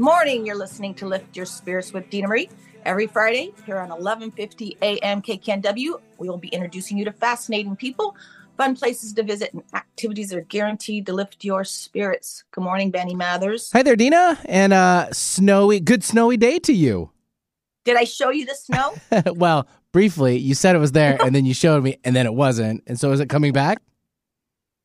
Good morning. You're listening to Lift Your Spirits with Dena Marie. Every Friday here on 1150 AM KKNW, we will be introducing you to fascinating people, fun places to visit, and activities that are guaranteed to lift your spirits. Good morning, Benny Mathers. Hi there, Dena, and uh, snowy, good snowy day to you. Did I show you the snow? well, briefly, you said it was there, and then you showed me, and then it wasn't. And so, is it coming back?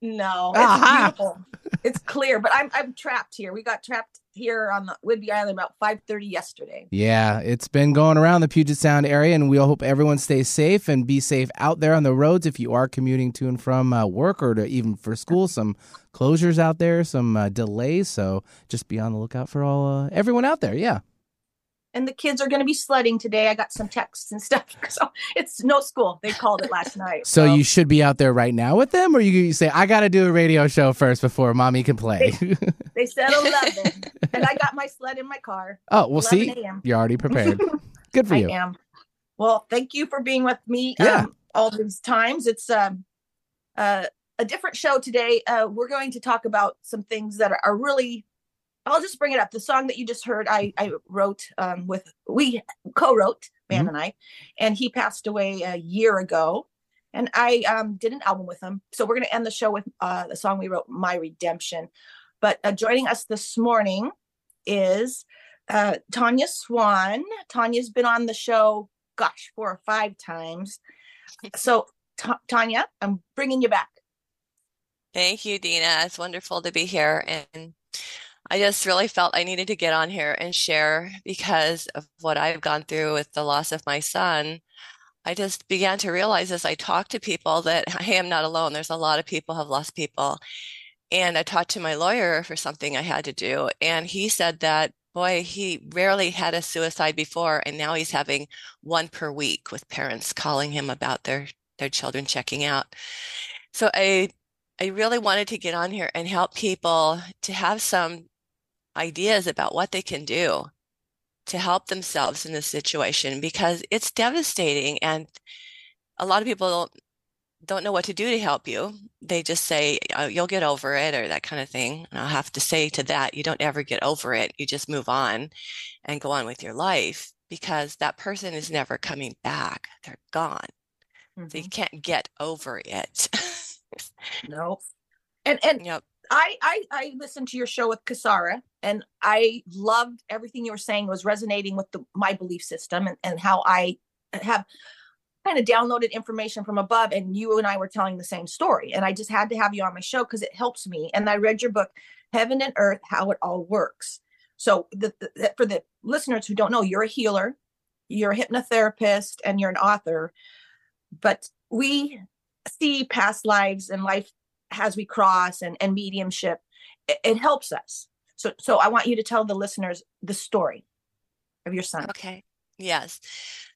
No, it's Aha! beautiful. It's clear, but I'm I'm trapped here. We got trapped here on the Whidbey Island about 5:30 yesterday. Yeah, it's been going around the Puget Sound area, and we all hope everyone stays safe and be safe out there on the roads if you are commuting to and from uh, work or to even for school. Some closures out there, some uh, delays, so just be on the lookout for all uh, everyone out there. Yeah and the kids are going to be sledding today. I got some texts and stuff. So it's no school. They called it last night. So, so. you should be out there right now with them, or you, you say, I got to do a radio show first before mommy can play. They, they said 11, and I got my sled in my car. Oh, we'll see. You're already prepared. Good for you. I am. Well, thank you for being with me yeah. um, all these times. It's um, uh, a different show today. Uh, we're going to talk about some things that are really I'll just bring it up. The song that you just heard, I I wrote um, with we co-wrote Van mm-hmm. and I, and he passed away a year ago, and I um, did an album with him. So we're gonna end the show with uh, the song we wrote, My Redemption. But uh, joining us this morning is uh, Tonya Swan. Tonya's been on the show, gosh, four or five times. So T- Tonya, I'm bringing you back. Thank you, Dena. It's wonderful to be here and I just really felt I needed to get on here and share because of what I've gone through with the loss of my son. I just began to realize as I talked to people that I am not alone. There's a lot of people have lost people. And I talked to my lawyer for something I had to do. And he said that, boy, he rarely had a suicide before. And now he's having one per week with parents calling him about their, their children checking out. So I, I really wanted to get on here and help people to have some ideas about what they can do to help themselves in this situation because it's devastating and a lot of people don't don't know what to do to help you. They just say oh, you'll get over it or that kind of thing. And i'll have to say to that you don't ever get over it. You just move on and go on with your life because that person is never coming back. They're gone. Mm-hmm. so you can't get over it. Nope. And and yep. I, I I listened to your show with Kasara and I loved everything you were saying was resonating with the, my belief system and, and how I have kind of downloaded information from above and you and I were telling the same story and I just had to have you on my show because it helps me and I read your book Heaven and Earth How It All Works. So the, the, for the listeners who don't know you're a healer, you're a hypnotherapist and you're an author but we see past lives and life as we cross and, and mediumship, it, it helps us. So, so I want you to tell the listeners the story of your son. Okay. Yes.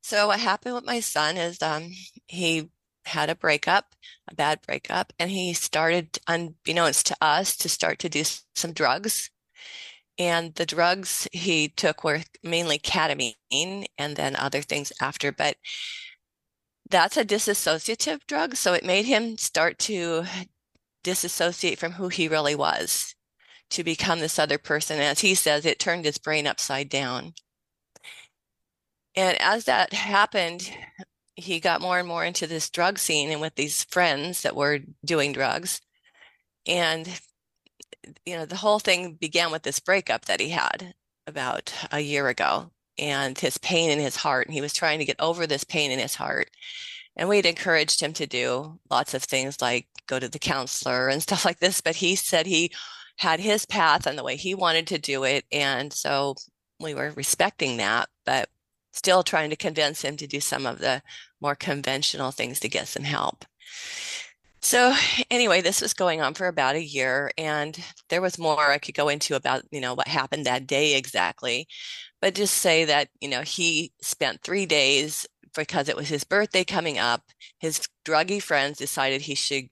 So what happened with my son is um, he had a breakup, a bad breakup, and he started, unbeknownst to us, to start to do some drugs. And the drugs he took were mainly ketamine and then other things after. But that's a dissociative drug. So it made him start to disassociate from who he really was to become this other person. As he says, it turned his brain upside down. And as that happened, he got more and more into this drug scene and with these friends that were doing drugs. And, you know, the whole thing began with this breakup that he had about a year ago and his pain in his heart. And he was trying to get over this pain in his heart. And we'd encouraged him to do lots of things like go to the counselor and stuff like this. But he said he had his path and the way he wanted to do it. And so we were respecting that, but still trying to convince him to do some of the more conventional things to get some help. So anyway, this was going on for about a year and there was more I could go into about, you know, what happened that day exactly. But just say that, you know, he spent 3 days because it was his birthday coming up, his druggy friends decided he should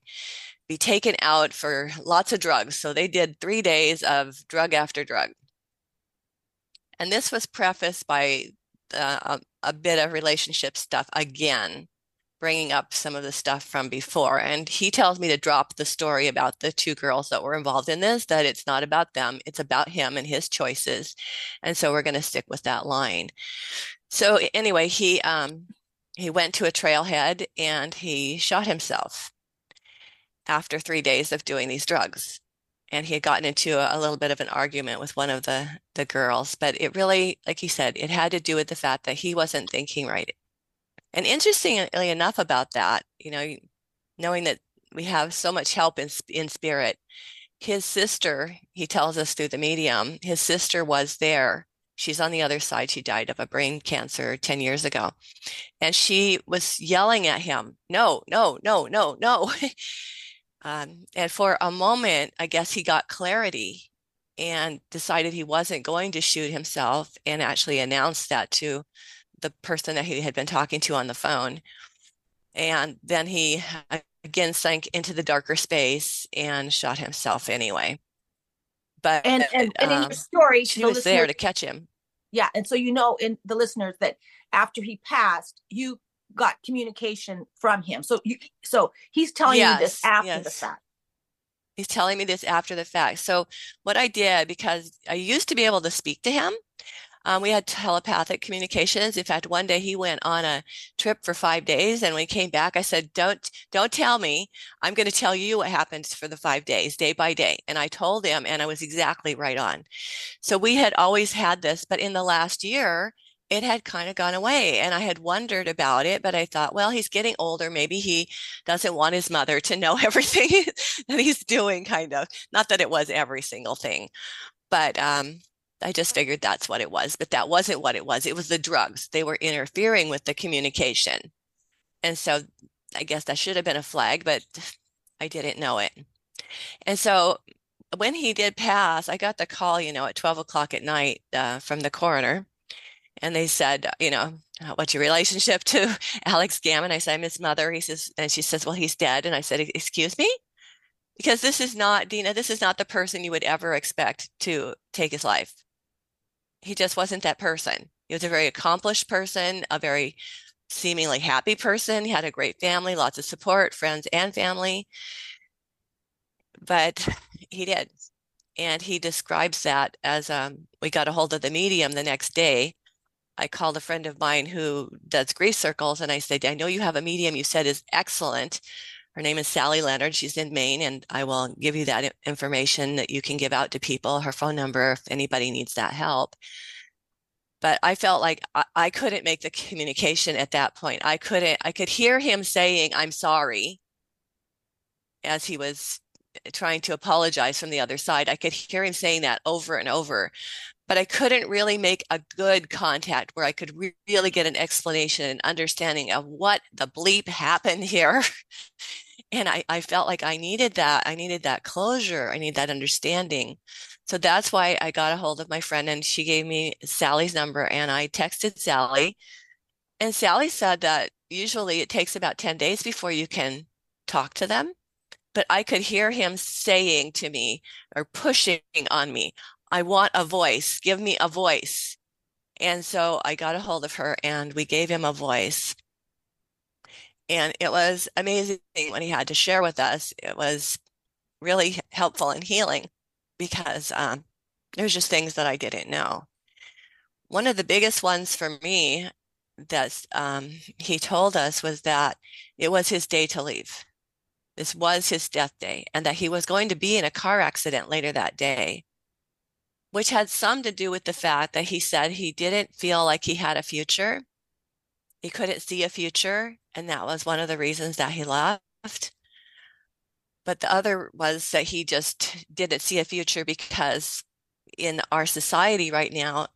be taken out for lots of drugs. So they did three days of drug after drug. And this was prefaced by uh, a, a bit of relationship stuff again bringing up some of the stuff from before. And he tells me to drop the story about the two girls that were involved in this, that it's not about them, it's about him and his choices. And so we're going to stick with that line. So anyway, he um he went to a trailhead and he shot himself after 3 days of doing these drugs. And he had gotten into a, a little bit of an argument with one of the the girls, but it really like he said, it had to do with the fact that he wasn't thinking right and interestingly enough about that, you know, knowing that we have so much help in, in spirit, his sister, he tells us through the medium, his sister was there. She's on the other side. She died of a brain cancer 10 years ago. And she was yelling at him, no, no, no, no, no. um, and for a moment, I guess he got clarity and decided he wasn't going to shoot himself and actually announced that to the person that he had been talking to on the phone. And then he again sank into the darker space and shot himself anyway. But and and, and in your um, story, she was there to catch him. Yeah, and so you know, in the listeners, that after he passed, you got communication from him. So you, so he's telling yes, you this after yes. the fact. He's telling me this after the fact. So what I did because I used to be able to speak to him, um, we had telepathic communications. In fact, one day he went on a trip for five days, and when he came back, I said, "Don't don't tell me. I'm going to tell you what happens for the five days, day by day." And I told him, and I was exactly right on. So we had always had this, but in the last year, it had kind of gone away and I had wondered about it, but I thought, well, he's getting older. Maybe he doesn't want his mother to know everything that he's doing, kind of. Not that it was every single thing, but um, I just figured that's what it was, but that wasn't what it was. It was the drugs. They were interfering with the communication. And so I guess that should have been a flag, but I didn't know it. And so when he did pass, I got the call, you know, at 12 o'clock at night uh, from the coroner. And they said, you know, what's your relationship to Alex Gammon? I said, I'm his mother. He says, and she says, well, he's dead. And I said, excuse me? Because this is not, Dena, this is not the person you would ever expect to take his life he just wasn't that person. He was a very accomplished person, a very seemingly happy person. He had a great family, lots of support, friends and family. But he did. And he describes that as um, we got a hold of the medium the next day. I called a friend of mine who does grief circles and I said, I know you have a medium you said is excellent. Her name is Sally Leonard. She's in Maine, and I will give you that information that you can give out to people, her phone number, if anybody needs that help. But I felt like I, couldn't make the communication at that point. I couldn't, I could hear him saying, I'm sorry, as he was eh, trying to apologize from the other side. I could hear him saying that over and over, but I couldn't really make a good contact where I could re- really get an explanation and understanding of what the bleep happened here. and I, I felt like I needed that. I needed that closure. I need that understanding. So that's why I got a hold of my friend and she gave me Sally's number and I texted Sally. And Sally said that usually it takes about 10 days before you can talk to them. But I could hear him saying to me or pushing on me, I want a voice. Give me a voice. And so I got a hold of her and we gave him a voice. And it was amazing when he had to share with us. It was really helpful and healing because um, there's just things that I didn't know. One of the biggest ones for me that um, he told us was that it was his day to leave. This was his death day, and that he was going to be in a car accident later that day, which had some to do with the fact that he said he didn't feel like he had a future he couldn't see a future, and that was one of the reasons that he left. But the other was that he just didn't see a future because in our society right now,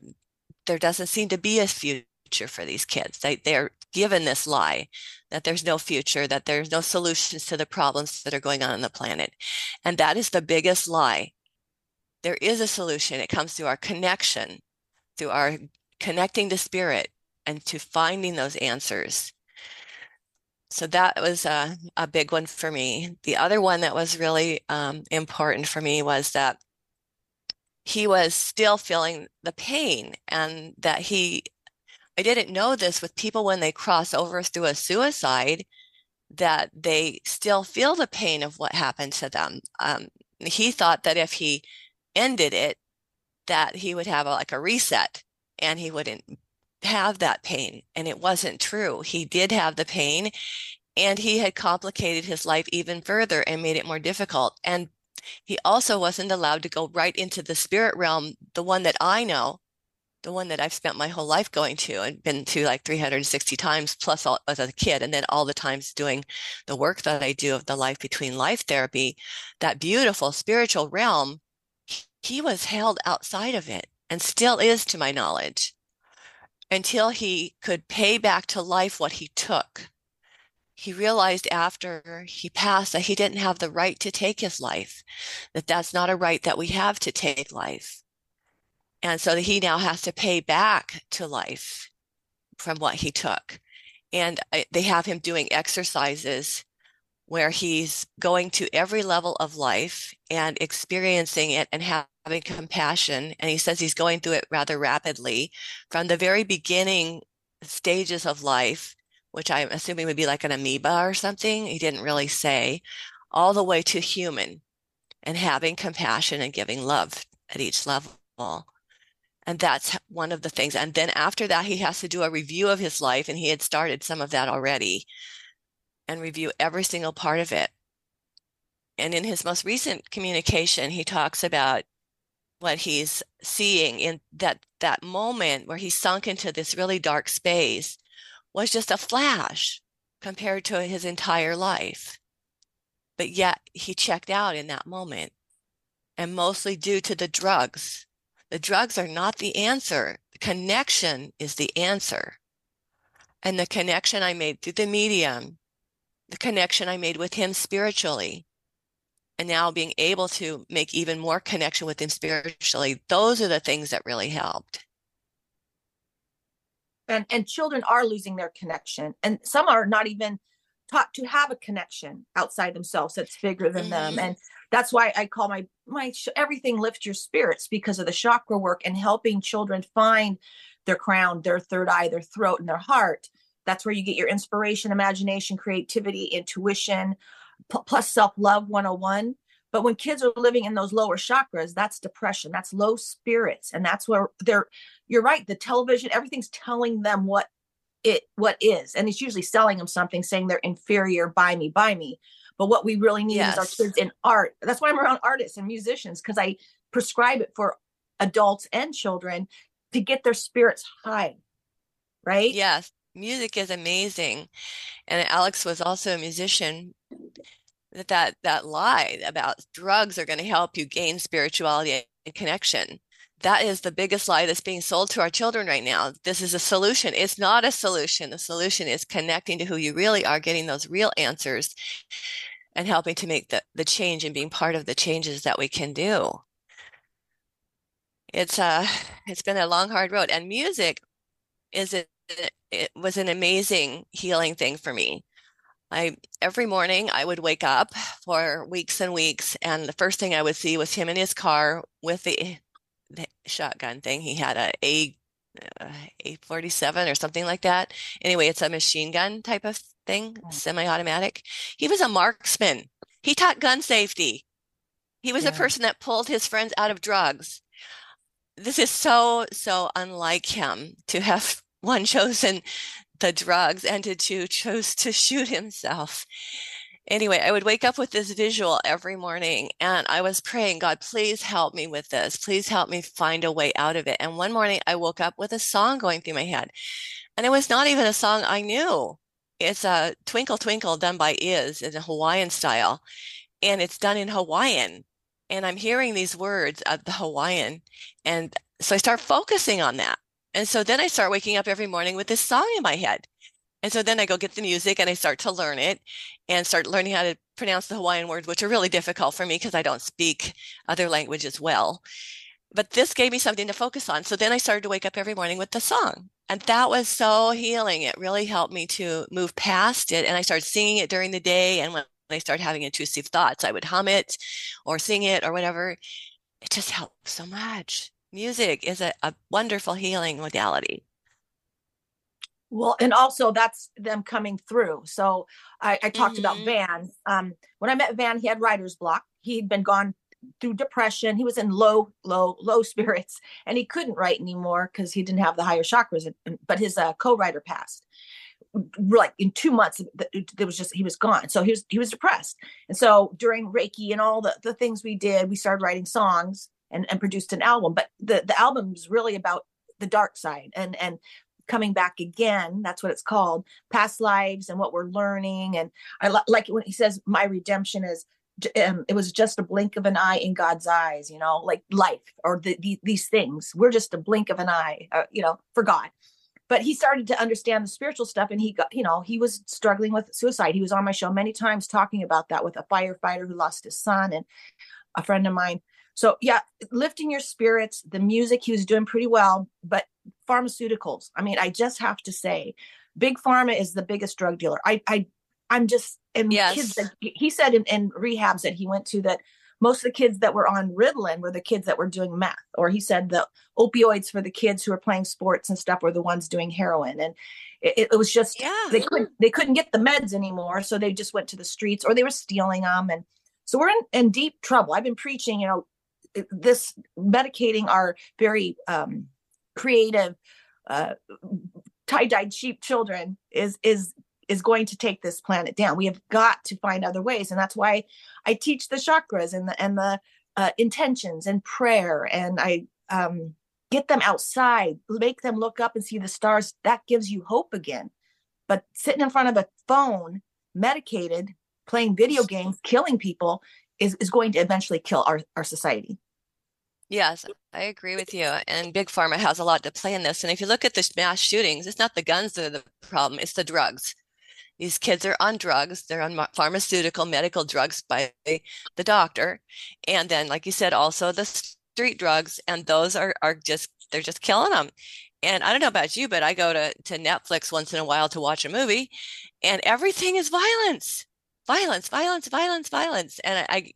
there doesn't seem to be a future for these kids. They, they're given this lie that there's no future, that there's no solutions to the problems that are going on on the planet. And that is the biggest lie. There is a solution. It comes through our connection, through our connecting to spirit, and to finding those answers. So that was a, a big one for me. The other one that was really um, important for me was that he was still feeling the pain and that he I didn't know this with people when they cross over through a suicide that they still feel the pain of what happened to them. Um, he thought that if he ended it, that he would have a, like a reset and he wouldn't have that pain. And it wasn't true. He did have the pain and he had complicated his life even further and made it more difficult. And he also wasn't allowed to go right into the spirit realm, the one that I know, the one that I've spent my whole life going to and been to like 360 times plus all, as a kid. And then all the times doing the work that I do of the life between life therapy, that beautiful spiritual realm, he was held outside of it and still is to my knowledge until he could pay back to life what he took. He realized after he passed that he didn't have the right to take his life, that that's not a right that we have to take life. And so he now has to pay back to life from what he took. And uh, they have him doing exercises where he's going to every level of life and experiencing it and having compassion. And he says he's going through it rather rapidly from the very beginning stages of life, which I'm assuming would be like an amoeba or something. He didn't really say, all the way to human and having compassion and giving love at each level. And that's one of the things. And then after that, he has to do a review of his life. And he had started some of that already and review every single part of it. And in his most recent communication, he talks about what he's seeing in that that moment where he sunk into this really dark space was just a flash compared to his entire life. But yet he checked out in that moment and mostly due to the drugs. The drugs are not the answer. The connection is the answer. And the connection I made through the medium the connection I made with him spiritually, and now being able to make even more connection with them spiritually, those are the things that really helped. And and children are losing their connection, and some are not even taught to have a connection outside themselves that's bigger than mm-hmm. them and that's why i call my my everything lift your spirits because of the chakra work and helping children find their crown their third eye their throat and their heart that's where you get your inspiration, imagination, creativity, intuition, p- plus self love 101. But when kids are living in those lower chakras, that's depression, that's low spirits. And that's where they're, you're right, the television, everything's telling them what it what is and it's usually selling them something saying they're inferior buy me buy me but what we really need yes. is our kids in art that's why i'm around artists and musicians because i prescribe it for adults and children to get their spirits high right yes music is amazing. And Alex was also a musician. That that, that lie about drugs are going to help you gain spirituality and connection. That is the biggest lie that's being sold to our children right now. This is a solution. It's not a solution. The solution is connecting to who you really are, getting those real answers, and helping to make the, the change and being part of the changes that we can do. It's uh it's been a long, hard road. And music is it it was an amazing healing thing for me. I every morning I would wake up for weeks and weeks, and the first thing I would see was him in his car with the, the shotgun thing. He had a a uh, a forty seven or something like that. Anyway, it's a machine gun type of thing, mm. semi automatic. He was a marksman. He taught gun safety. He was yeah. a person that pulled his friends out of drugs. This is so so unlike him to have one chosen the drugs and to two chose to shoot himself. Anyway, I would wake up with this visual every morning and I was praying, God, please help me with this. Please help me find a way out of it. And one morning I woke up with a song going through my head. And it was not even a song I knew. It's a Twinkle Twinkle done by Is in a Hawaiian style. And it's done in Hawaiian. And I'm hearing these words of the Hawaiian. And so I start focusing on that. And so then I start waking up every morning with this song in my head. And so then I go get the music and I start to learn it and start learning how to pronounce the Hawaiian words, which are really difficult for me because I don't speak other languages well. But this gave me something to focus on. So then I started to wake up every morning with the song. And that was so healing. It really helped me to move past it. And I started singing it during the day. And when I started having intrusive thoughts, I would hum it or sing it or whatever. It just helped so much music is a, a wonderful healing modality. Well, and also that's them coming through. So I, I talked mm-hmm. about Van. Um, when I met Van, he had writer's block. He'd been gone through depression. He was in low, low, low spirits, and he couldn't write anymore because he didn't have the higher chakras. But his uh, co-writer passed. Like in two months, there was just he was gone. So he was he was depressed. And so during Reiki and all the the things we did, we started writing songs and and produced an album. But the the album is really about the dark side and and coming back again that's what it's called past lives and what we're learning. And i li- like when he says my redemption is um, it was just a blink of an eye in god's eyes you know like life or the, the, these things. We're just a blink of an eye uh, you know for god. But he started to understand the spiritual stuff and he got you know he was struggling with suicide. He was on my show many times talking about that with a firefighter who lost his son and a friend of mine so yeah lifting your spirits the music he was doing pretty well but pharmaceuticals. I mean, I just have to say, big pharma is the biggest drug dealer. I, I, I'm just and yes. kids that he said in, in rehabs that he went to that most of the kids that were on Ritalin were the kids that were doing meth, or he said the opioids for the kids who were playing sports and stuff were the ones doing heroin, and it, it was just yeah. they couldn't they couldn't get the meds anymore, so they just went to the streets or they were stealing them, and so we're in, in deep trouble. I've been preaching, you know, this medicating our very um, creative uh, tie-dyed sheep children is is is going to take this planet down. We have got to find other ways. And that's why i teach the chakras and the and the uh, intentions and prayer. And i um, get them outside make them look up and see the stars. That gives you hope again. But sitting in front of a phone medicated playing video games killing people is, is going to eventually kill our, our society Yes, I agree with you. And Big Pharma has a lot to play in this. And if you look at the mass shootings, it's not the guns that are the problem, it's the drugs. These kids are on drugs, they're on pharmaceutical, medical drugs by the doctor. And then, like you said, also the street drugs. And those are, are just, they're just killing them. And I don't know about you, but I go to, to Netflix once in a while to watch a movie, and everything is violence violence, violence, violence, violence. And I,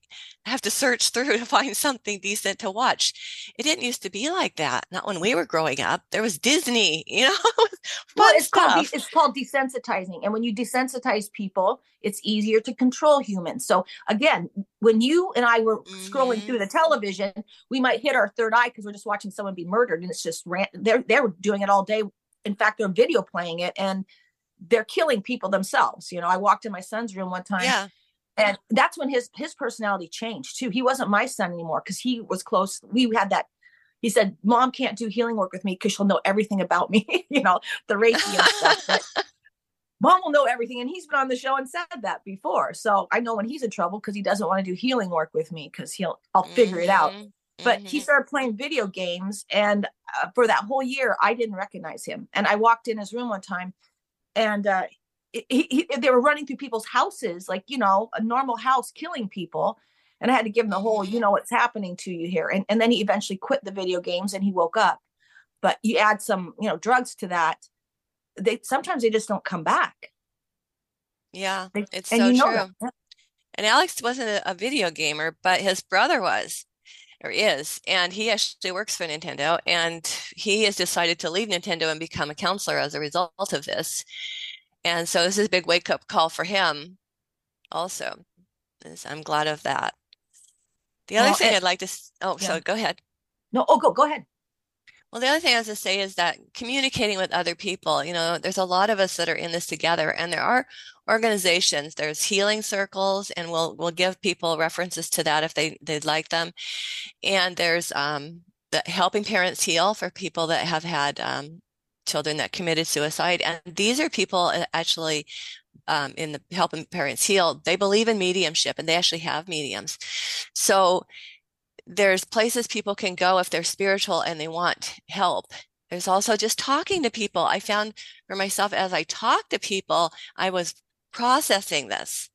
I have to search through to find something decent to watch. It didn't used to be like that. Not when we were growing up. There was Disney, you know. well, it's stuff. called it's called desensitizing. And when you desensitize people, it's easier to control humans. So again, when you and I were mm-hmm. scrolling through the mm-hmm. television, we might hit our third eye because we're just watching someone be murdered, and it's just they're they're doing it all day. In fact, they're video playing it and they're killing people themselves. You know, I walked in my son's room one time. Yeah. And that's when his his personality changed too. He wasn't my son anymore because he was close. We had that. He said, "Mom can't do healing work with me because she'll know everything about me." you know, the Reiki and stuff. But Mom will know everything, and he's been on the show and said that before. So I know when he's in trouble because he doesn't want to do healing work with me because he'll I'll figure mm-hmm. it out. Mm-hmm. But mm-hmm. he started playing video games, and uh, for that whole year, I didn't recognize him. And I walked in his room one time, and uh, he, he, they were running through people's houses, like you know, a normal house, killing people. And I had to give him the whole, you know, what's happening to you here. And and then he eventually quit the video games and he woke up. But you add some, you know, drugs to that, they sometimes they just don't come back. Yeah, they, it's so true. And Alex wasn't a video gamer, but his brother was or is, and he actually works for Nintendo, and he has decided to leave Nintendo and become a counselor as a result of this. And so this is a big wake up call for him, also. I'm glad of that. The other well, thing it, I'd like to, oh, yeah. so go ahead. No, oh, go go ahead. Well, the other thing I was to say is that communicating with other people, you know, there's a lot of us that are in this together, and there are organizations. There's healing circles, and we'll we'll give people references to that if they they'd like them. And there's um, the helping parents heal for people that have had um, children that committed suicide, and these are people uh, actually um, in the helping parents heal. They believe in mediumship, and they actually have mediums. So there's places people can go if they're spiritual and they want help. There's also just talking to people. I found for myself as I talked to people, I was processing this.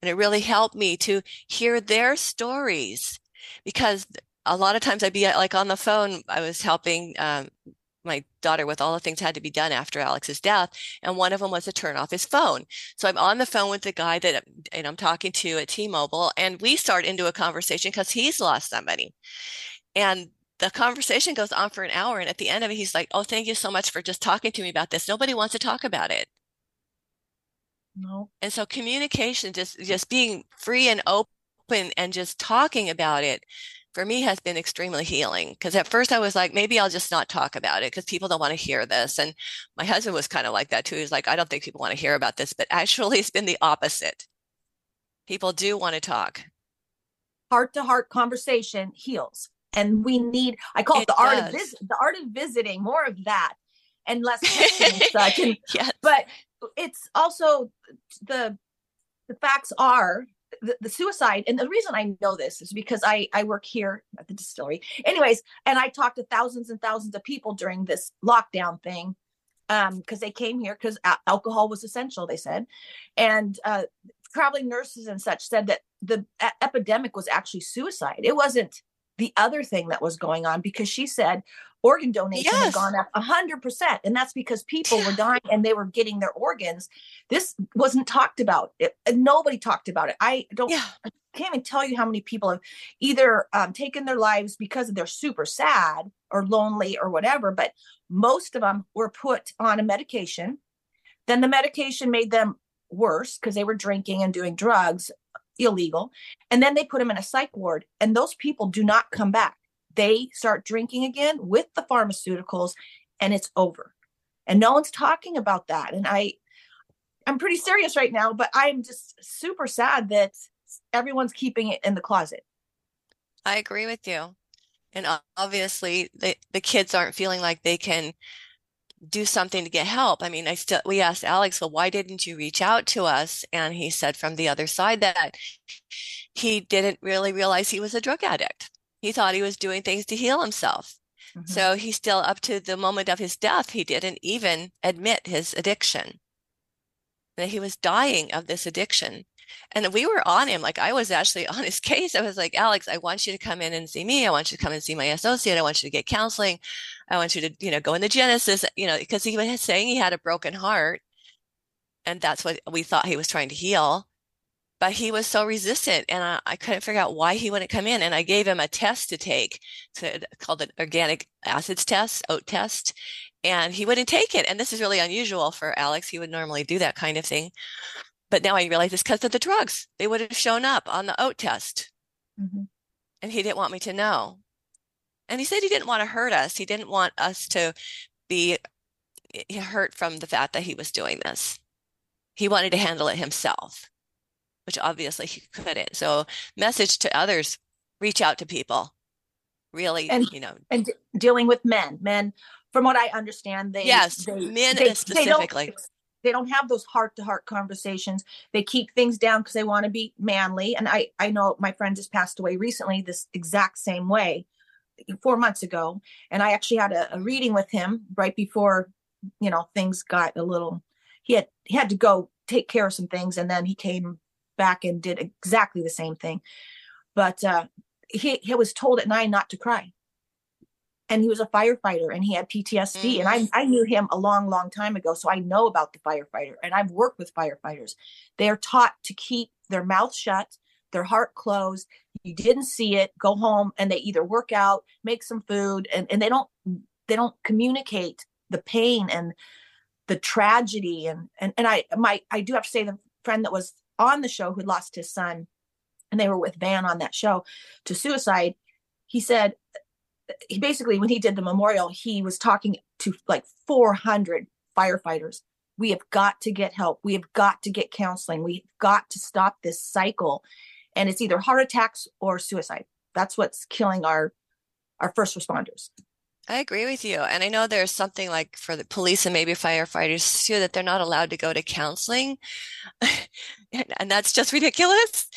And it really helped me to hear their stories because a lot of times I'd be like on the phone. I was helping um, my daughter with all the things had to be done after Alex's death. And one of them was to turn off his phone. So I'm on the phone with the guy that and I'm talking to at T-Mobile and we start into a conversation because he's lost somebody. And the conversation goes on for an hour and at the end of it he's like oh thank you so much for just talking to me about this nobody wants to talk about it no and so communication just just being free and open and just talking about it for me has been extremely healing because at first I was like, maybe I'll just not talk about it because people don't want to hear this. And my husband was kind of like that too. He's like, I don't think people want to hear about this, but actually it's been the opposite. People do want to talk. Heart to heart conversation heals. And we need, I call it, it the does. art of the art of visiting, more of that and less and such. And, yes. But it's also the the facts are the, the, suicide and the reason i know this is because i i work here at the distillery. Anyways and i talked to thousands and thousands of people during this lockdown thing um because they came here because a- alcohol was essential they said. And uh traveling nurses and such said that the a- epidemic was actually suicide. It wasn't the other thing that was going on because she said organ donation yes. had gone up 100% and that's because people were dying and they were getting their organs. This wasn't talked about. It, nobody talked about it. I don't yeah. I can't even tell you how many people have either um, taken their lives because they're super sad or lonely or whatever but most of them were put on a medication. Then the medication made them worse because they were drinking and doing drugs illegal and then they put them in a psych ward and those people do not come back they start drinking again with the pharmaceuticals and it's over. And no one's talking about that. And i i'm pretty serious right now but i'm just super sad that everyone's keeping it in the closet. I agree with you. And obviously the, the kids aren't feeling like they can do something to get help. I mean i still we asked alex well why didn't you reach out to us? And he said from the other side that he didn't really realize he was a drug addict he thought he was doing things to heal himself. Mm-hmm. So he still, up to the moment of his death, he didn't even admit his addiction. That he was dying of this addiction. And we were on him. Like I was actually on his case. I was like, Alex, I want you to come in and see me. I want you to come and see my associate. I want you to get counseling. I want you to, you know, go into Genesis, you know, because he was saying he had a broken heart. And that's what we thought he was trying to heal but he was so resistant and I, I, couldn't figure out why he wouldn't come in and i gave him a test to take to, called an organic acids test oat test and he wouldn't take it and this is really unusual for alex he would normally do that kind of thing but now i realize it's because of the drugs they would have shown up on the oat test. Mm-hmm. and he didn't want me to know. And he said he didn't want to hurt us he didn't want us to be eh, hurt from the fact that he was doing this. He wanted to handle it himself which obviously he couldn't. So, message to others: reach out to people. Really, and you know, and dealing with men, men. From what I understand, they yes, they, men they, specifically. They don't, they don't have those heart-to-heart conversations. They keep things down because they want to be manly. And I, I know my friend just passed away recently, this exact same way, four months ago. And I actually had a, a reading with him right before, you know, things got a little. He had he had to go take care of some things, and then he came back and did exactly the same thing. But uh, he, he was told at nine not to cry. And he was a firefighter and he had PTSD. Mm-hmm. And I. I knew him a long, long time ago. So I know about the firefighter and I've worked with firefighters. They're taught to keep their mouth shut, their heart closed. You didn't see it, go home and they either work out, make some food, and, and they don't they don't communicate the pain and the tragedy and and and I my I do have to say the friend that was on the show who lost his son and they were with Van on that show to suicide, he said he basically when he did the memorial, he was talking to like 400 firefighters. We have got to get help. We have got to get counseling. We've got to stop this cycle. And it's either heart attacks or suicide. That's what's killing our our first responders. I agree with you. And I know there's something like for the police and maybe firefighters too that they're not allowed to go to counseling. and that's just ridiculous.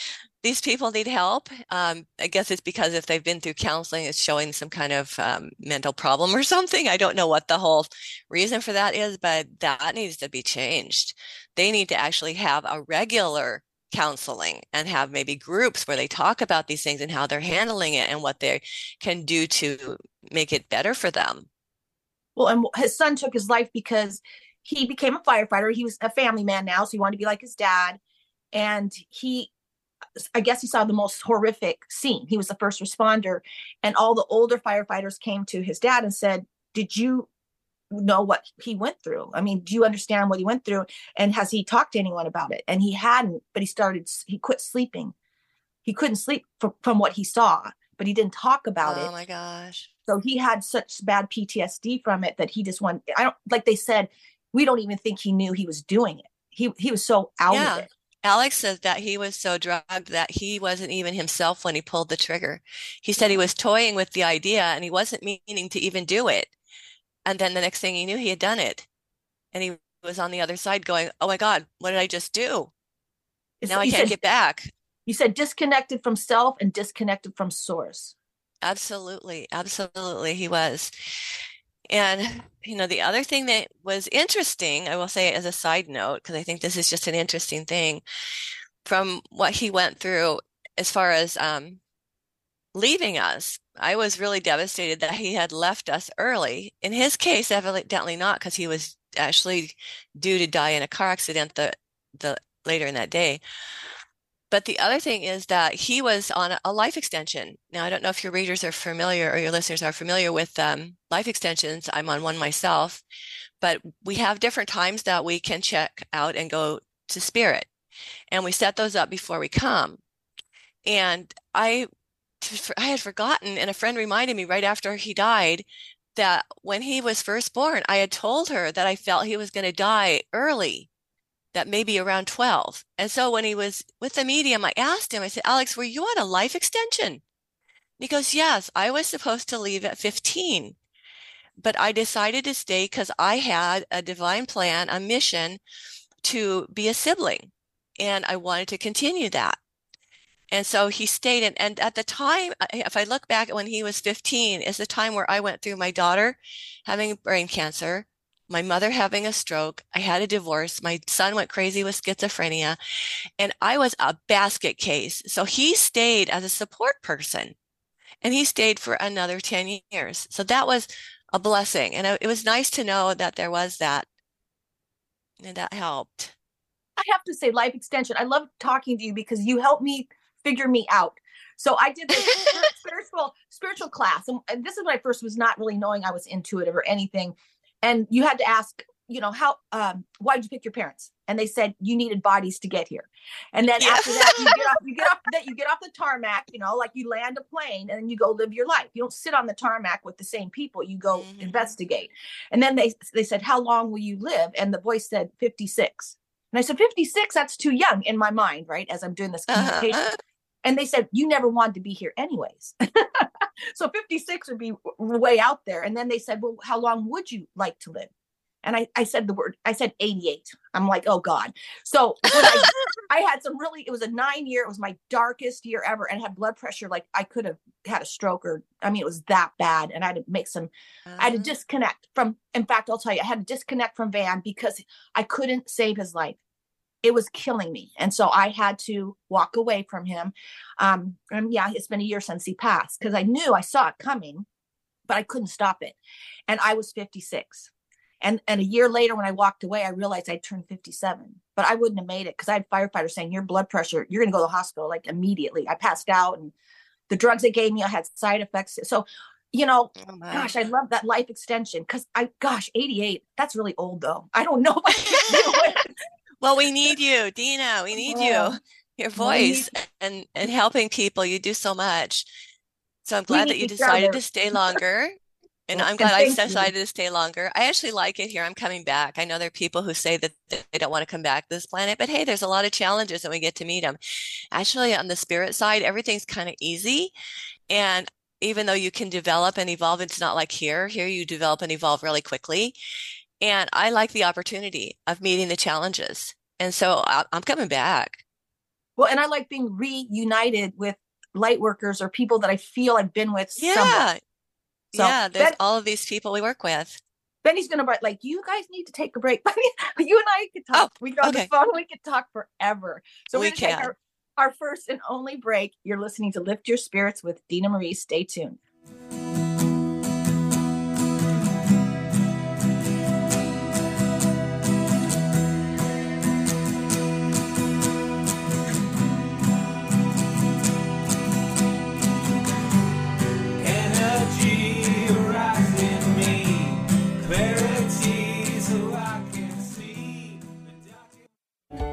These people need help. Um, I guess it's because if they've been through counseling, it's showing some kind of um, mental problem or something. I don't know what the whole reason for that is, but that needs to be changed. They need to actually have a regular counseling and have maybe groups where they talk about these things and how they're handling it and what they can do to make it better for them. Well, and his son took his life because he became a firefighter. He was a family man now, so he wanted to be like his dad. And he I guess he saw the most horrific scene. He was the first responder, and all the older firefighters came to his dad and said, "Did you know what he went through? I mean, do you understand what he went through? And has he talked to anyone about it?" And he hadn't, but he started. He quit sleeping. He couldn't sleep from, from what he saw, but he didn't talk about oh it. Oh my gosh! So he had such bad PTSD from it that he just wanted. I don't like they said. We don't even think he knew he was doing it. He he was so out yeah. of it Alex says that he was so drugged that he wasn't even himself when he pulled the trigger. He said he was toying with the idea and he wasn't meaning to even do it. And then the next thing he knew, he had done it. And he was on the other side going, Oh my God, what did I just do? It's, now I can't said, get back. You said disconnected from self and disconnected from source. Absolutely. Absolutely. He was. And, you know, the other thing that was interesting, I will say as a side note, because I think this is just an interesting thing from what he went through as far as um, leaving us. I was really devastated that he had left us early. In his case, evidently not, because he was actually due to die in a car accident the the later in that day. But the other thing is that he was on a life extension. Now, I don't know if your readers are familiar or your listeners are familiar with um, life extensions. I'm on one myself, but we have different times that we can check out and go to spirit. And we set those up before we come. And I, I had forgotten, and a friend reminded me right after he died that when he was first born, I had told her that I felt he was going to die early that maybe around 12. And so when he was with the medium, I asked him, I said, Alex, were you on a life extension? He goes, Yes, I was supposed to leave at 15, but I decided to stay because I had a divine plan, a mission to be a sibling, and I wanted to continue that. And so he stayed. And, and at the time, if I look back when he was 15, is the time where I went through my daughter having brain cancer, my mother having a stroke. I had a divorce. My son went crazy with schizophrenia, and I was a basket case. So he stayed as a support person and he stayed for another 10 years. So that was a blessing. And it was nice to know that there was that, and that helped. I have to say, life extension. I love talking to you because you helped me figure me out. So I did this spiritual spiritual class, and this is when I first was not really knowing I was intuitive or anything. And you had to ask you know how um why did you pick your parents? And they said you needed bodies to get here. And then yeah. after that you get off you get off that you get off the tarmac you know like you land a plane and then you go live your life. You don't sit on the tarmac with the same people you go mm-hmm. investigate. And then they they said how long will you live? And the voice said 56 and i said 56 that's too young in my mind right as i'm doing this communication. uh-huh. And they said you never wanted to be here anyways so 56 would be way out there. And then they said, well, how long would you like to live? And I, I said the word, I said 88. I'm like, oh God. So I, I had some really, it was a nine year, it was my darkest year ever and had blood pressure. Like I could have had a stroke or, I mean, it was that bad. And I had to make some, uh-huh. I had to uh-huh. disconnect from, in fact, I'll tell you, I had to disconnect from Van because I couldn't save his life it was killing me. And so I had to walk away from him. Um, and yeah, it's been a year since he passed because I knew I saw it coming, but I couldn't stop it. And I was 56. And, and a year later, when I walked away, I realized I'd turned 57, but I wouldn't have made it because I had firefighters saying, Your blood pressure, you're going to go to the hospital like immediately. I passed out and the drugs they gave me, I had side effects. So, you know, oh gosh, I love that life extension because I, gosh, 88, that's really old though. I don't know if I can do it. Well, we need you, Dena. We need you. Your voice and and helping people. You do so much. So I'm glad that you decided to stay longer. And I'm glad I decided to stay longer. I actually like it here. I'm coming back. I know there are people who say that they don't want to come back to this planet, but hey, there's a lot of challenges and we get to meet them. Actually, on the spirit side, everything's kind of easy. And even though you can develop and evolve, it's not like here. Here you develop and evolve really quickly. And I like the opportunity of meeting the challenges. And so I'm coming back. Well, and I like being reunited with light workers or people that I feel I've been with. Yeah. Somewhere. So yeah. There's ben, all of these people we work with. Benny's going to write, like, you guys need to take a break. you and I could talk. Oh, we go on okay. the phone. We could talk forever. So we can. Take our, our first and only break. You're listening to Lift Your Spirits with Dena Marie. Stay tuned.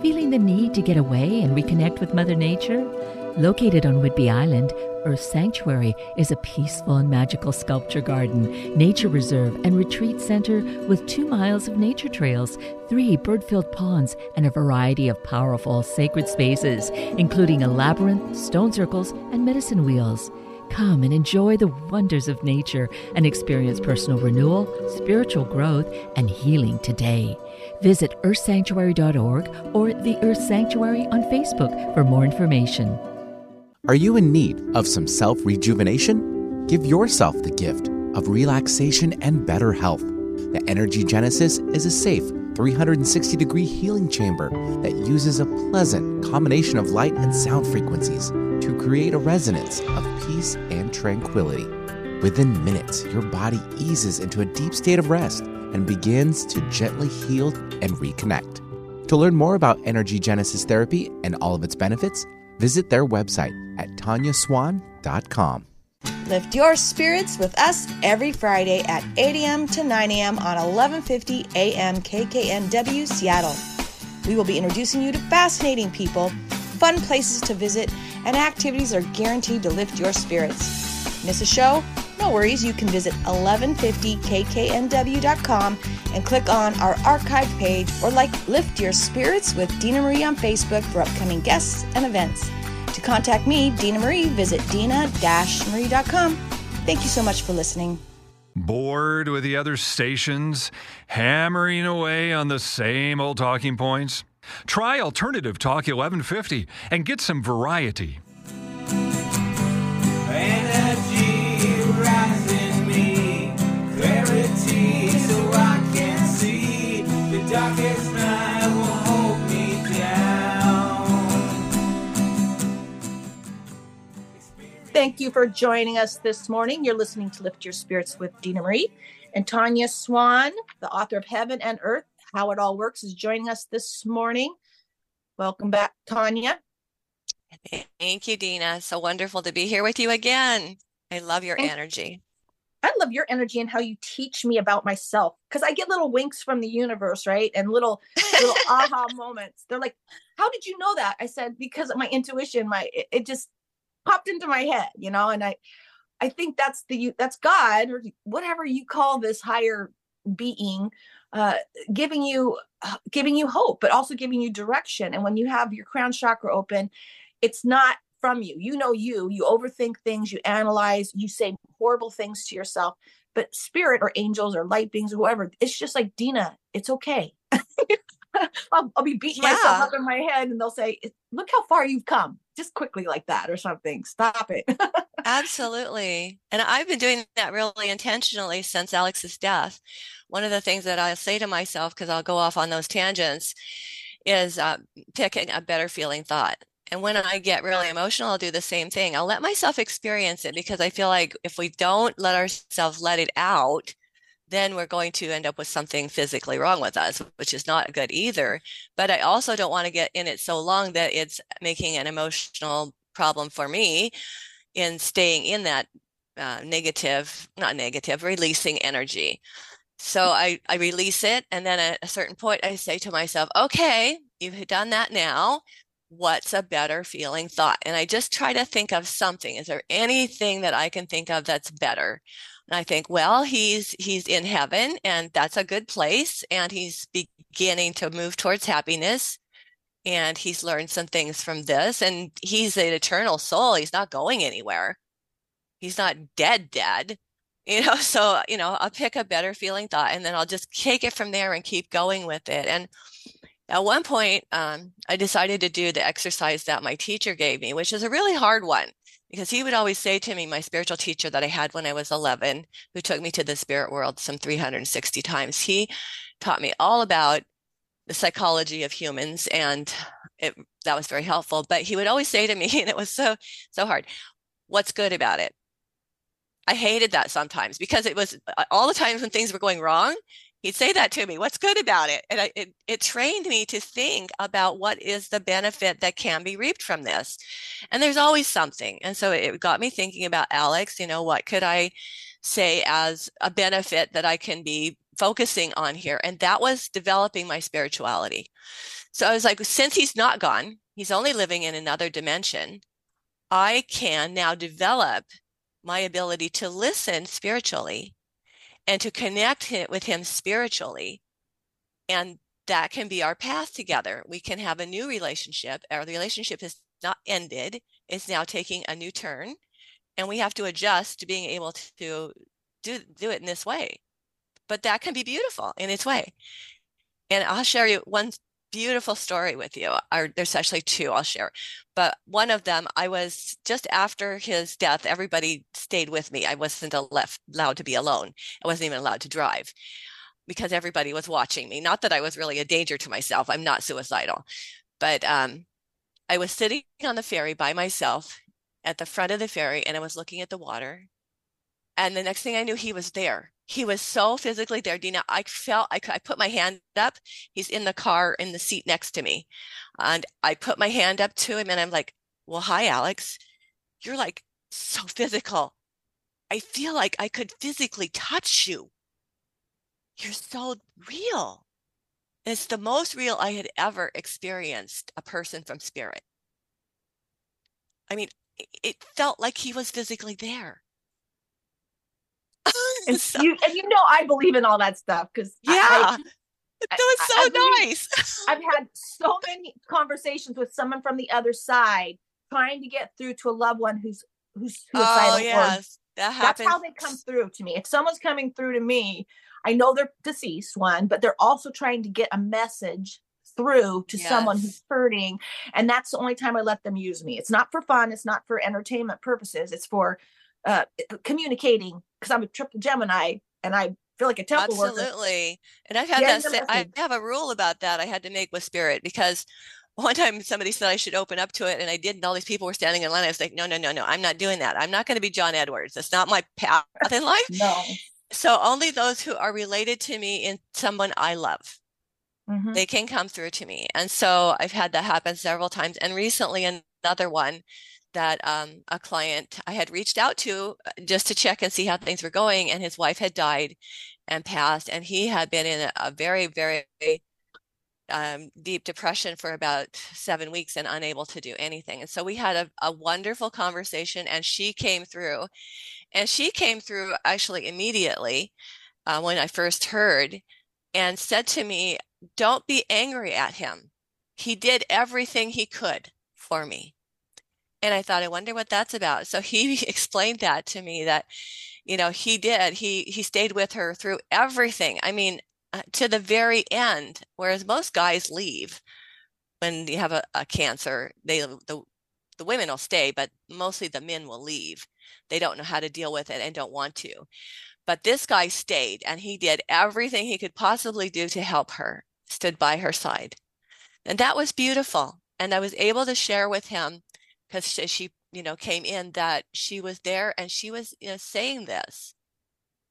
Feeling the need to get away and reconnect with Mother Nature? Located on Whidbey Island, Earth Sanctuary is a peaceful and magical sculpture garden, nature reserve, and retreat center with two miles of nature trails, three bird filled ponds, and a variety of powerful sacred spaces, including a labyrinth, stone circles, and medicine wheels. Come and enjoy the wonders of nature and experience personal renewal, spiritual growth, and healing today. Visit earthsanctuary.org or the Earth Sanctuary on Facebook for more information. Are you in need of some self rejuvenation? Give yourself the gift of relaxation and better health. The Energy Genesis is a safe 360 degree healing chamber that uses a pleasant combination of light and sound frequencies to create a resonance of peace and tranquility. Within minutes, your body eases into a deep state of rest and begins to gently heal and reconnect. To learn more about Energy Genesis Therapy and all of its benefits, visit their website at tonyaswan.com. Lift your spirits with us every Friday at 8 a.m. to 9 a.m. on 1150 a.m. KKNW Seattle. We will be introducing you to fascinating people, fun places to visit, and activities are guaranteed to lift your spirits. Miss a show? No worries, you can visit 1150kknw.com and click on our archive page or like Lift Your Spirits with Dena Marie on Facebook for upcoming guests and events. To contact me, Dena Marie, visit dena-marie.com. Thank you so much for listening. Bored with the other stations, hammering away on the same old talking points? Try Alternative Talk 1150 and get some variety. Thank you for joining us this morning. You're listening to Lift Your Spirits with Dena Marie and Tonya Swan, the author of Heaven and Earth How It All Works, is joining us this morning. Welcome back, Tonya. Thank you, Dena. So wonderful to be here with you again. I love your Thank energy. I love your energy and how you teach me about myself because I get little winks from the universe, right? And little little aha moments. They're like, "How did you know that?" I said, "Because of my intuition. My it, it just popped into my head, you know, and I I think that's the that's God or whatever you call this higher being uh giving you uh, giving you hope but also giving you direction. And when you have your crown chakra open it's not from you. You know you. You overthink things. You analyze. You say horrible things to yourself. But spirit or angels or light beings or whoever it's just like Dena. It's okay I'll, I'll, be beating yeah. myself up in my head and they'll say look how far you've come just quickly like that or something. Stop it. Absolutely. And I've been doing that really intentionally since Alex's death. One of the things that I'll say to myself, because I'll go off on those tangents, is uh, picking a better feeling thought. And when I get really emotional, I'll do the same thing. I'll let myself experience it because I feel like if we don't let ourselves let it out, then we're going to end up with something physically wrong with us, which is not good either. But I also don't want to get in it so long that it's making an emotional problem for me in staying in that uh, negative, not negative, releasing energy. So I, I release it. And then at a certain point, I say to myself, okay, you've done that now. What's a better feeling thought? And I just try to think of something. Is there anything that I can think of that's better? And I think, well, he's he's in heaven and that's a good place and he's beginning to move towards happiness and he's learned some things from this and he's an eternal soul. He's not going anywhere. He's not dead dead. You know, so, you know, I'll pick a better feeling thought and then I'll just take it from there and keep going with it. And at one point, um, I decided to do the exercise that my teacher gave me, which is a really hard one because he would always say to me, my spiritual teacher that I had when I was 11, who took me to the spirit world some 360 times, he taught me all about the psychology of humans and it that was very helpful. But he would always say to me, and it was so so hard, "What's good about it?" I hated that sometimes because it was uh, all the times when things were going wrong. He'd say that to me. What's good about it? And I, it it trained me to think about what is the benefit that can be reaped from this. And there's always something. And so it got me thinking about Alex. You know, what could I say as a benefit that I can be focusing on here? And that was developing my spirituality. So I was like, since he's not gone, he's only living in another dimension. I can now develop my ability to listen spiritually and to connect with him spiritually. And that can be our path together. We can have a new relationship. Our relationship is not ended, it's now taking a new turn. And we have to adjust to being able to do, do it in this way. But that can be beautiful in its way. And I'll share you one beautiful story with you. There's actually two I'll share. But one of them, I was just after his death, everybody stayed with me. I wasn't allowed to be alone. I wasn't even allowed to drive because everybody was watching me. Not that I was really a danger to myself. I'm not suicidal. But um, I was sitting on the ferry by myself at the front of the ferry and I was looking at the water. And the next thing I knew, he was there he was so physically there. Dena i felt I, I put my hand up. He's in the car in the seat next to me. And i put my hand up to him and i'm like well hi alex. You're like so physical. I feel like i could physically touch you. You're so real. It's the most real i had ever experienced a person from spirit. I mean it felt like he was physically there and so, you and you know I believe in all that stuff because yeah. I, I, that was so I, nice. I've had so many conversations with someone from the other side trying to get through to a loved one who's who's suicidal. Oh, yes. That happens. That's how they come through to me. If someone's coming through to me, I know they're deceased one, but they're also trying to get a message through to yes. someone who's hurting. And that's the only time I let them use me. It's not for fun, it's not for entertainment purposes, it's for uh, communicating because I'm a triple Gemini and I feel like a temple Absolutely. Worker. And I've had that. Say, I have a rule about that I had to make with spirit because one time somebody said I should open up to it and I did. And all these people were standing in line. I was like, no, no, no, no, I'm not doing that. I'm not going to be John Edwards. That's not my path in life. no. So only those who are related to me and someone I love. Mm-hmm. They can come through to me. And so I've had that happen several times. And recently, another one that um, a client I had reached out to uh, just to check and see how things were going, and his wife had died and passed, and he had been in a, very, very um, deep depression for about seven weeks and unable to do anything. And so we had a, a wonderful conversation, and she came through, and she came through actually immediately uh, when I first heard, and said to me, "Don't be angry at him. He did everything he could for me." And I thought, I wonder what that's about. So he explained that to me that, you know, he did. He he stayed with her through everything. I mean, uh, to the very end. Whereas most guys leave when you have a, a cancer. They the the women will stay, but mostly the men will leave. They don't know how to deal with it and don't want to. But this guy stayed and he did everything he could possibly do to help her, stood by her side. And that was beautiful. And I was able to share with him because she, she, you know, came in that she was there and she was you know, saying this.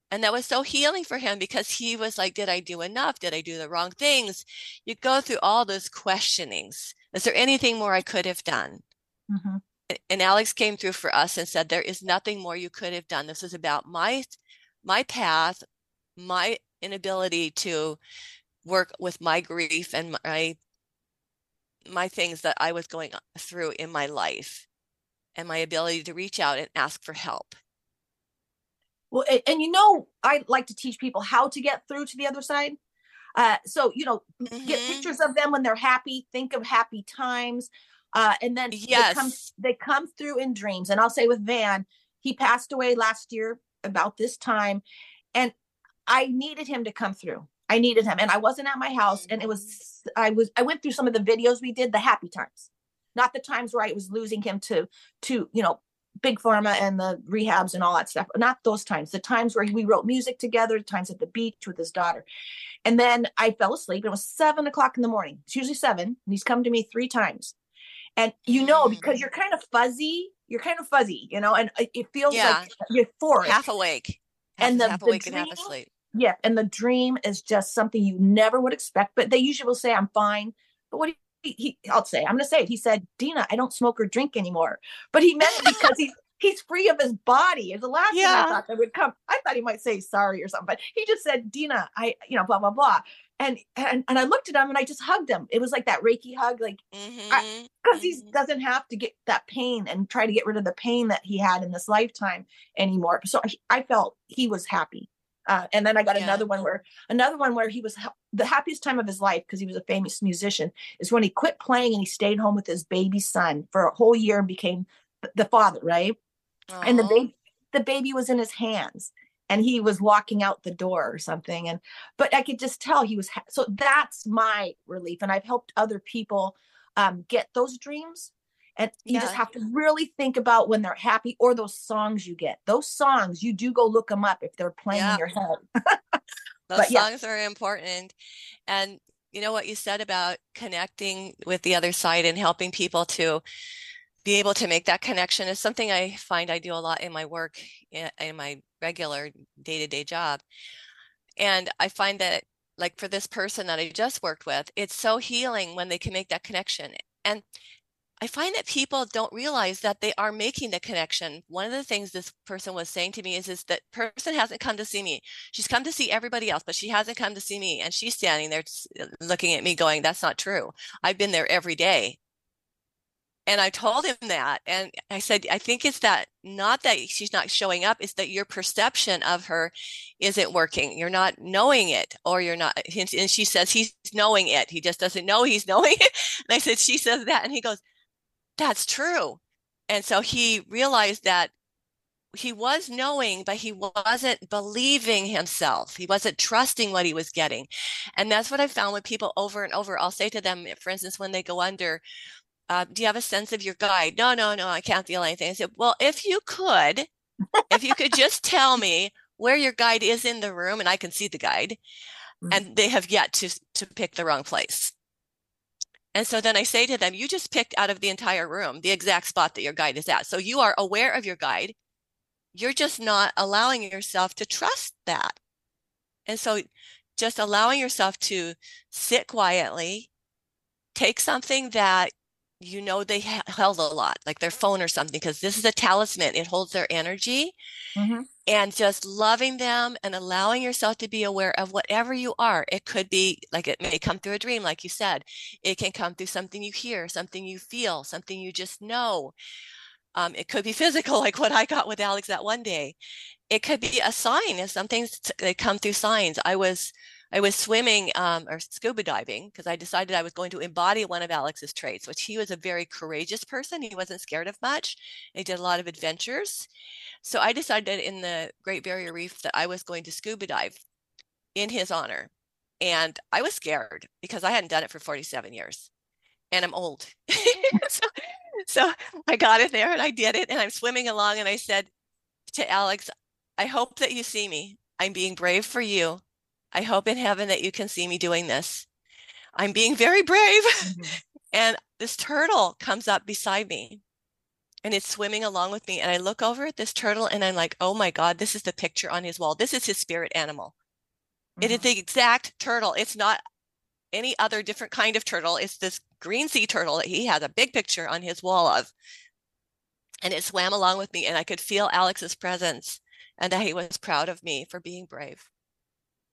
And that was so healing for him because he was like, Did I do enough? Did I do the wrong things? You go through all those questionings. Is there anything more I could have done? Mm-hmm. And Alex came through for us and said, There is nothing more you could have done. This is about my my path, my inability to work with my grief and my my things that I was going through in my life and my ability to reach out and ask for help. Well, and you know, I like to teach people how to get through to the other side. Uh, so, you know, mm-hmm. get pictures of them when they're happy, think of happy times. Uh, and then yes. they, come, they come through in dreams. And I'll say with Van, he passed away last year about this time. And I needed him to come through. I needed him. And I wasn't at my house. And it was, I was, I went through some of the videos we did, the happy times, not the times where I was losing him to, to, you know, big pharma and the rehabs and all that stuff. Not those times. The times where we wrote music together, the times at the beach with his daughter. And then I fell asleep. It was seven o'clock in the morning. It's usually seven. And he's come to me three times. And you know, because mm. you're kind of fuzzy, you're kind of fuzzy, you know, and it feels yeah. like you're four half awake. Half, and the, half awake the dream, and half asleep. Yeah. And the dream is just something you never would expect. But they usually will say, I'm fine. But what he, he I'll say, I'm gonna say it. He said, Dena, I don't smoke or drink anymore. But he meant it because he's he's free of his body. It's the last yeah. thing I thought that would come. I thought he might say sorry or something, but he just said, Dena, I, you know, blah, blah, blah and and, and I looked at him and I just hugged him. It was like that Reiki hug, like because mm-hmm. mm-hmm. he doesn't have to get that pain and try to get rid of the pain that he had in this lifetime anymore. So I, I felt he was happy. Uh, and then I got yeah. another one where another one where he was ha- the happiest time of his life because he was a famous musician is when he quit playing and he stayed home with his baby son for a whole year and became the father, right? Aww. And the baby the baby was in his hands and he was walking out the door or something and but i could just tell he was ha- so that's my relief and i've helped other people um, get those dreams and you yeah. just have to really think about when they're happy or those songs you get those songs you do go look them up if they're playing yeah. in your head those but, songs yeah. are important and you know what you said about connecting with the other side and helping people to be able to make that connection is something I find I do a lot in my work in, in my regular day-to-day job. And I find that like for this person that I just worked with, it's so healing when they can make that connection. And I find that people don't realize that they are making the connection. One of the things this person was saying to me is, is that person hasn't come to see me. She's come to see everybody else, but she hasn't come to see me. And she's standing there uh, looking at me going, that's not true. I've been there every day and I told him that. And I said, I think it's that not that she's not showing up, it's that your perception of her isn't working. You're not knowing it, or you're not. And she says he's knowing it. He just doesn't know he's knowing it. And I said, she says that. And he goes, that's true. And so he realized that he was knowing, but he wasn't believing himself. He wasn't trusting what he was getting. And that's what I found with people over and over. I'll say to them, for instance, when they go under, uh, do you have a sense of your guide? No, no, no, I can't feel anything. I said, well, if you could, if you could just tell me where your guide is in the room and I can see the guide, mm-hmm. and they have yet to, to pick the wrong place. And so then I say to them, you just picked out of the entire room the exact spot that your guide is at. So you are aware of your guide. You're just not allowing yourself to trust that. And so just allowing yourself to sit quietly, take something that you know they held a lot like their phone or something because this is a talisman it holds their energy mm-hmm. and just loving them and allowing yourself to be aware of whatever you are it could be like it may come through a dream like you said it can come through something you hear something you feel something you just know um, it could be physical like what i got with alex that one day it could be a sign if something's they come through signs i was I was swimming um, or scuba diving because I decided I was going to embody one of Alex's traits, which he was a very courageous person. He wasn't scared of much. He did a lot of adventures. So I decided in the Great Barrier Reef that I was going to scuba dive in his honor. And I was scared because I hadn't done it for 47 years and I'm old. so, so I got in there and I did it. And I'm swimming along and I said to Alex, I hope that you see me. I'm being brave for you I hope in heaven that you can see me doing this. I'm being very brave. Mm-hmm. and this turtle comes up beside me and it's swimming along with me. And I look over at this turtle and I'm like, oh my God, this is the picture on his wall. This is his spirit animal. Mm-hmm. It is mm-hmm. the exact turtle. It's not any other different kind of turtle. It's this green sea turtle that he has a big picture on his wall of. And it swam along with me, and I could feel Alex's presence and that he was proud of me for being brave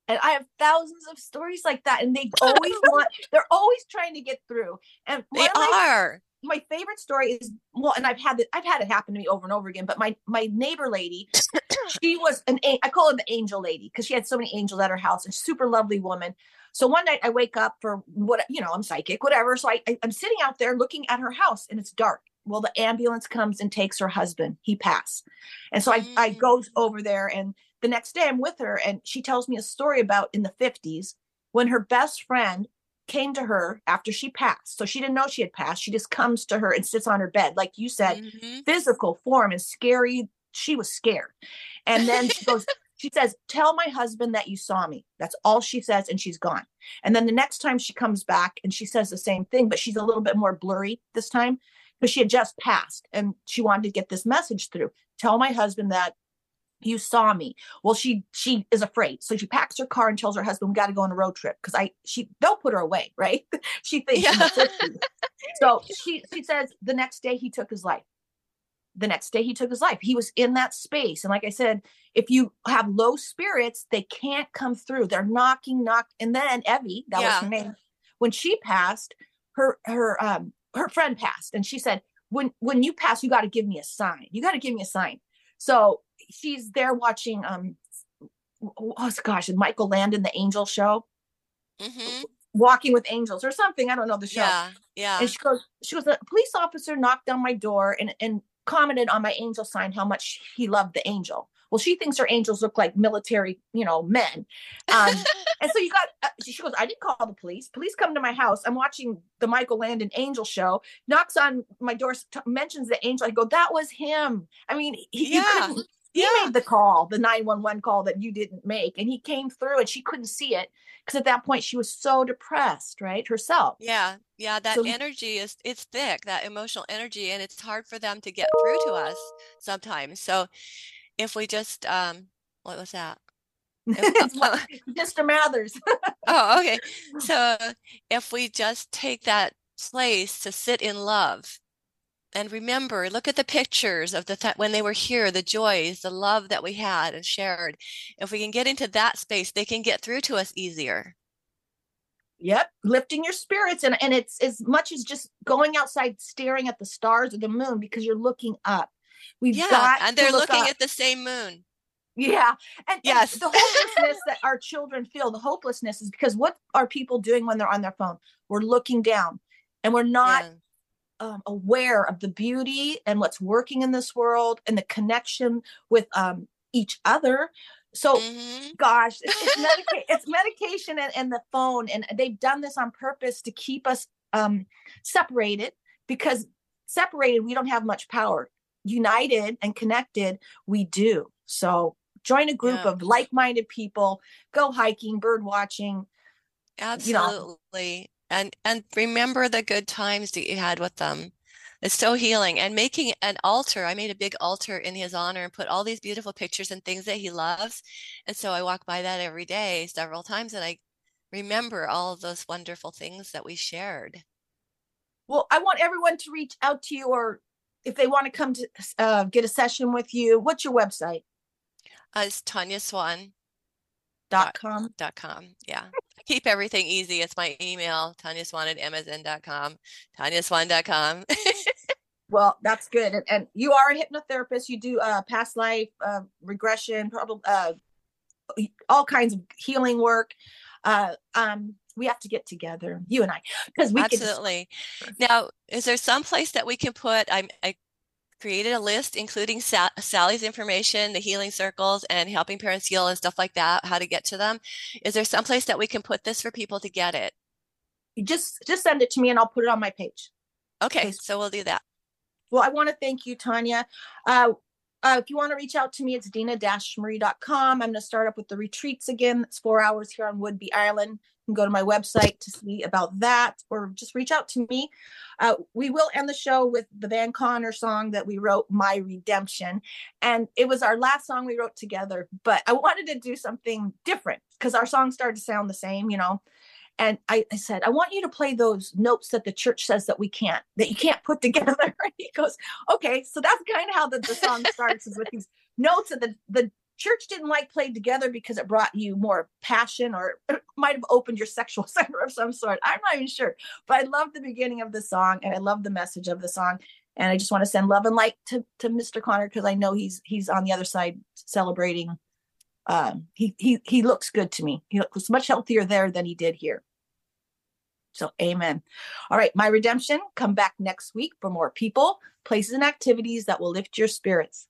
and I have thousands of stories like that, and they always want they're always trying to get through. And they are. My, my favorite story is well, and I've had it, I've had it happen to me over and over again. But my my neighbor lady, she was an I call her the angel lady because she had so many angels at her house, and super lovely woman. So one night I wake up for what you know I'm psychic, whatever. So I, I I'm sitting out there looking at her house, and it's dark. Well, the ambulance comes and takes her husband. He passed, and so I mm. I goes over there and the next day I'm with her and she tells me a story about in the 50s when her best friend came to her after she passed. So she didn't know she had passed. She just comes to her and sits on her bed, like you said, mm-hmm. physical form and scary. She was scared. And then she goes, she says, Tell my husband that you saw me. That's all she says. And she's gone. And then the next time she comes back and she says the same thing, but she's a little bit more blurry this time because she had just passed and she wanted to get this message through. Tell my husband that you saw me. Well she she is afraid. So she packs her car and tells her husband we got to go on a road trip. Because i she they'll put her away right? She thinks yeah. so she she says the next day he took his life. The next day he took his life. He was in that space. And like i said if you have low spirits they can't come through. They're knocking knock and then evie that yeah. was her name when she passed her her um her friend passed. And she said when when you pass you got to give me a sign. You got to give me a sign. So she's there watching um oh gosh, Michael Landon, the Angel Show, mm-hmm. Walking with Angels or something. I don't know the show. Yeah, yeah. And she goes, she goes, a police officer knocked on my door and and commented on my angel sign how much he loved the angel. Well, she thinks her angels look like military, you know, men. Um, and so you got, uh, she goes, I didn't call the police. Police come to my house. I'm watching the Michael Landon angel show, knocks on my door, t- mentions the angel. I go, that was him. I mean, he, yeah he yeah. made the call, the 911 call that you didn't make. And he came through and she couldn't see it because at that point she was so depressed, right? Herself. Yeah. Yeah. That so, energy is, it's thick, that emotional energy. And it's hard for them to get through to us sometimes. So if we just, um, what was that? Mr. Mathers. oh, okay. So if we just take that place to sit in love and remember look at the pictures of the th- when they were here the joys the love that we had and shared. If we can get into that space they can get through to us easier. Yep lifting your spirits and and it's as much as just going outside staring at the stars or the moon because you're looking up. We've yeah, got and they're look looking up. at the same moon. Yeah and, yes. and the hopelessness that our children feel the hopelessness is because what are people doing when they're on their phone? We're looking down and we're not yeah um, aware of the beauty and what's working in this world and the connection with um, each other. So, mm-hmm. gosh, it's, it's, medica- it's medication and, and, the phone, and they've done this on purpose to keep us um, separated because separated we don't have much power. United and connected, we do. So, join a group yeah. of like-minded people. Go hiking, bird watching. Absolutely. You know, and and remember the good times that you had with them. It's so healing. And making an altar i made a big altar in his honor and put all these beautiful pictures and things that he loves. And so i walk by that every day several times and i remember all of those wonderful things that we shared. Well i want everyone to reach out to you or if they want to come to uh, get a session with you what's your website? Uh, it's tonya swan dot com dot com yeah keep everything easy. It's my email, Tonya Swan at Amazon.com, TonyaSwan.com. well, that's good. And, and, you are a hypnotherapist. You do uh, past life uh, regression, probably uh, all kinds of healing work. Uh, um, we have to get together, you and I, because we can absolutely. Can... Now, is there some place that we can put? I'm, I created a list including Sa- Sally's information, the healing circles, and helping parents heal and stuff like that, how to get to them. Is there some place that we can put this for people to get it? You just just send it to me and I'll put it on my page. Okay, so we'll do that. Well, I want to thank you, Tonya. Uh, uh, if you want to reach out to me, it's dena-marie.com. I'm going to start up with the retreats again. It's four hours here on Whidbey Island can go to my website to see about that or just reach out to me. Uh, we will end the show with the Van Connor song that we wrote, My Redemption. And it was our last song we wrote together, but I wanted to do something different because our songs started to sound the same, you know. And I, I, said, I want you to play those notes that the church says that we can't, that you can't put together. he goes, okay. So that's kind of how the, the song starts is with these notes that the, the church didn't like played together because it brought you more passion or might have opened your sexual center of some sort. I'm not even sure. But I love the beginning of the song and I love the message of the song. And I just want to send love and light to, to Mr. Connor because I know he's he's on the other side celebrating. Um, he he he looks good to me. He looks much healthier there than he did here. So amen. All right, my redemption. Come back next week for more people, places, and activities that will lift your spirits.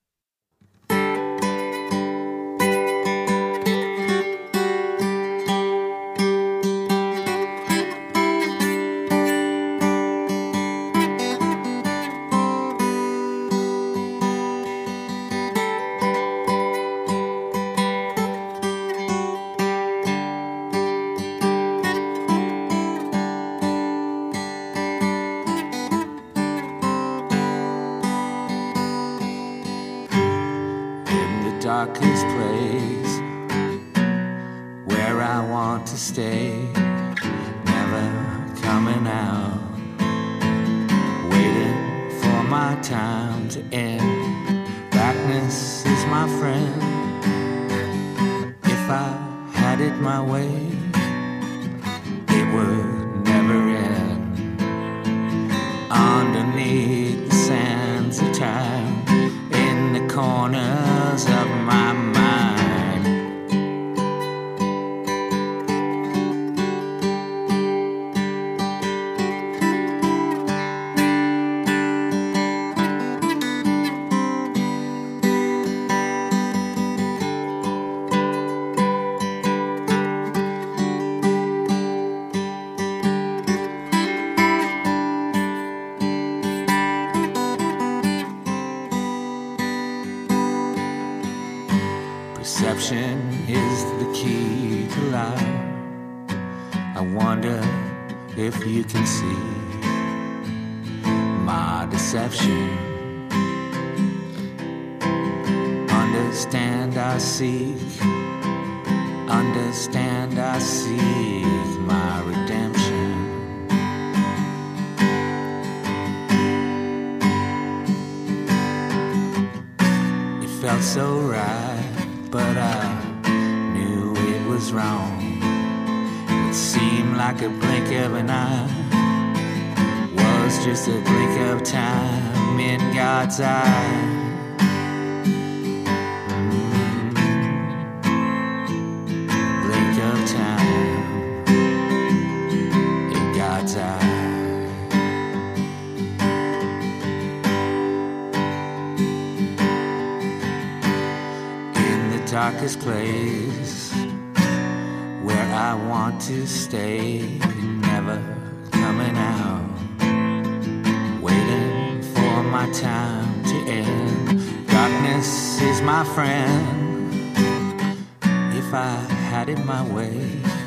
felt so right, but I knew it was wrong. It seemed like a blink of an eye, was just a blink of time in God's eye. this place where I want to stay, never coming out. Waiting for my time to end. Darkness is my friend. If I had it my way.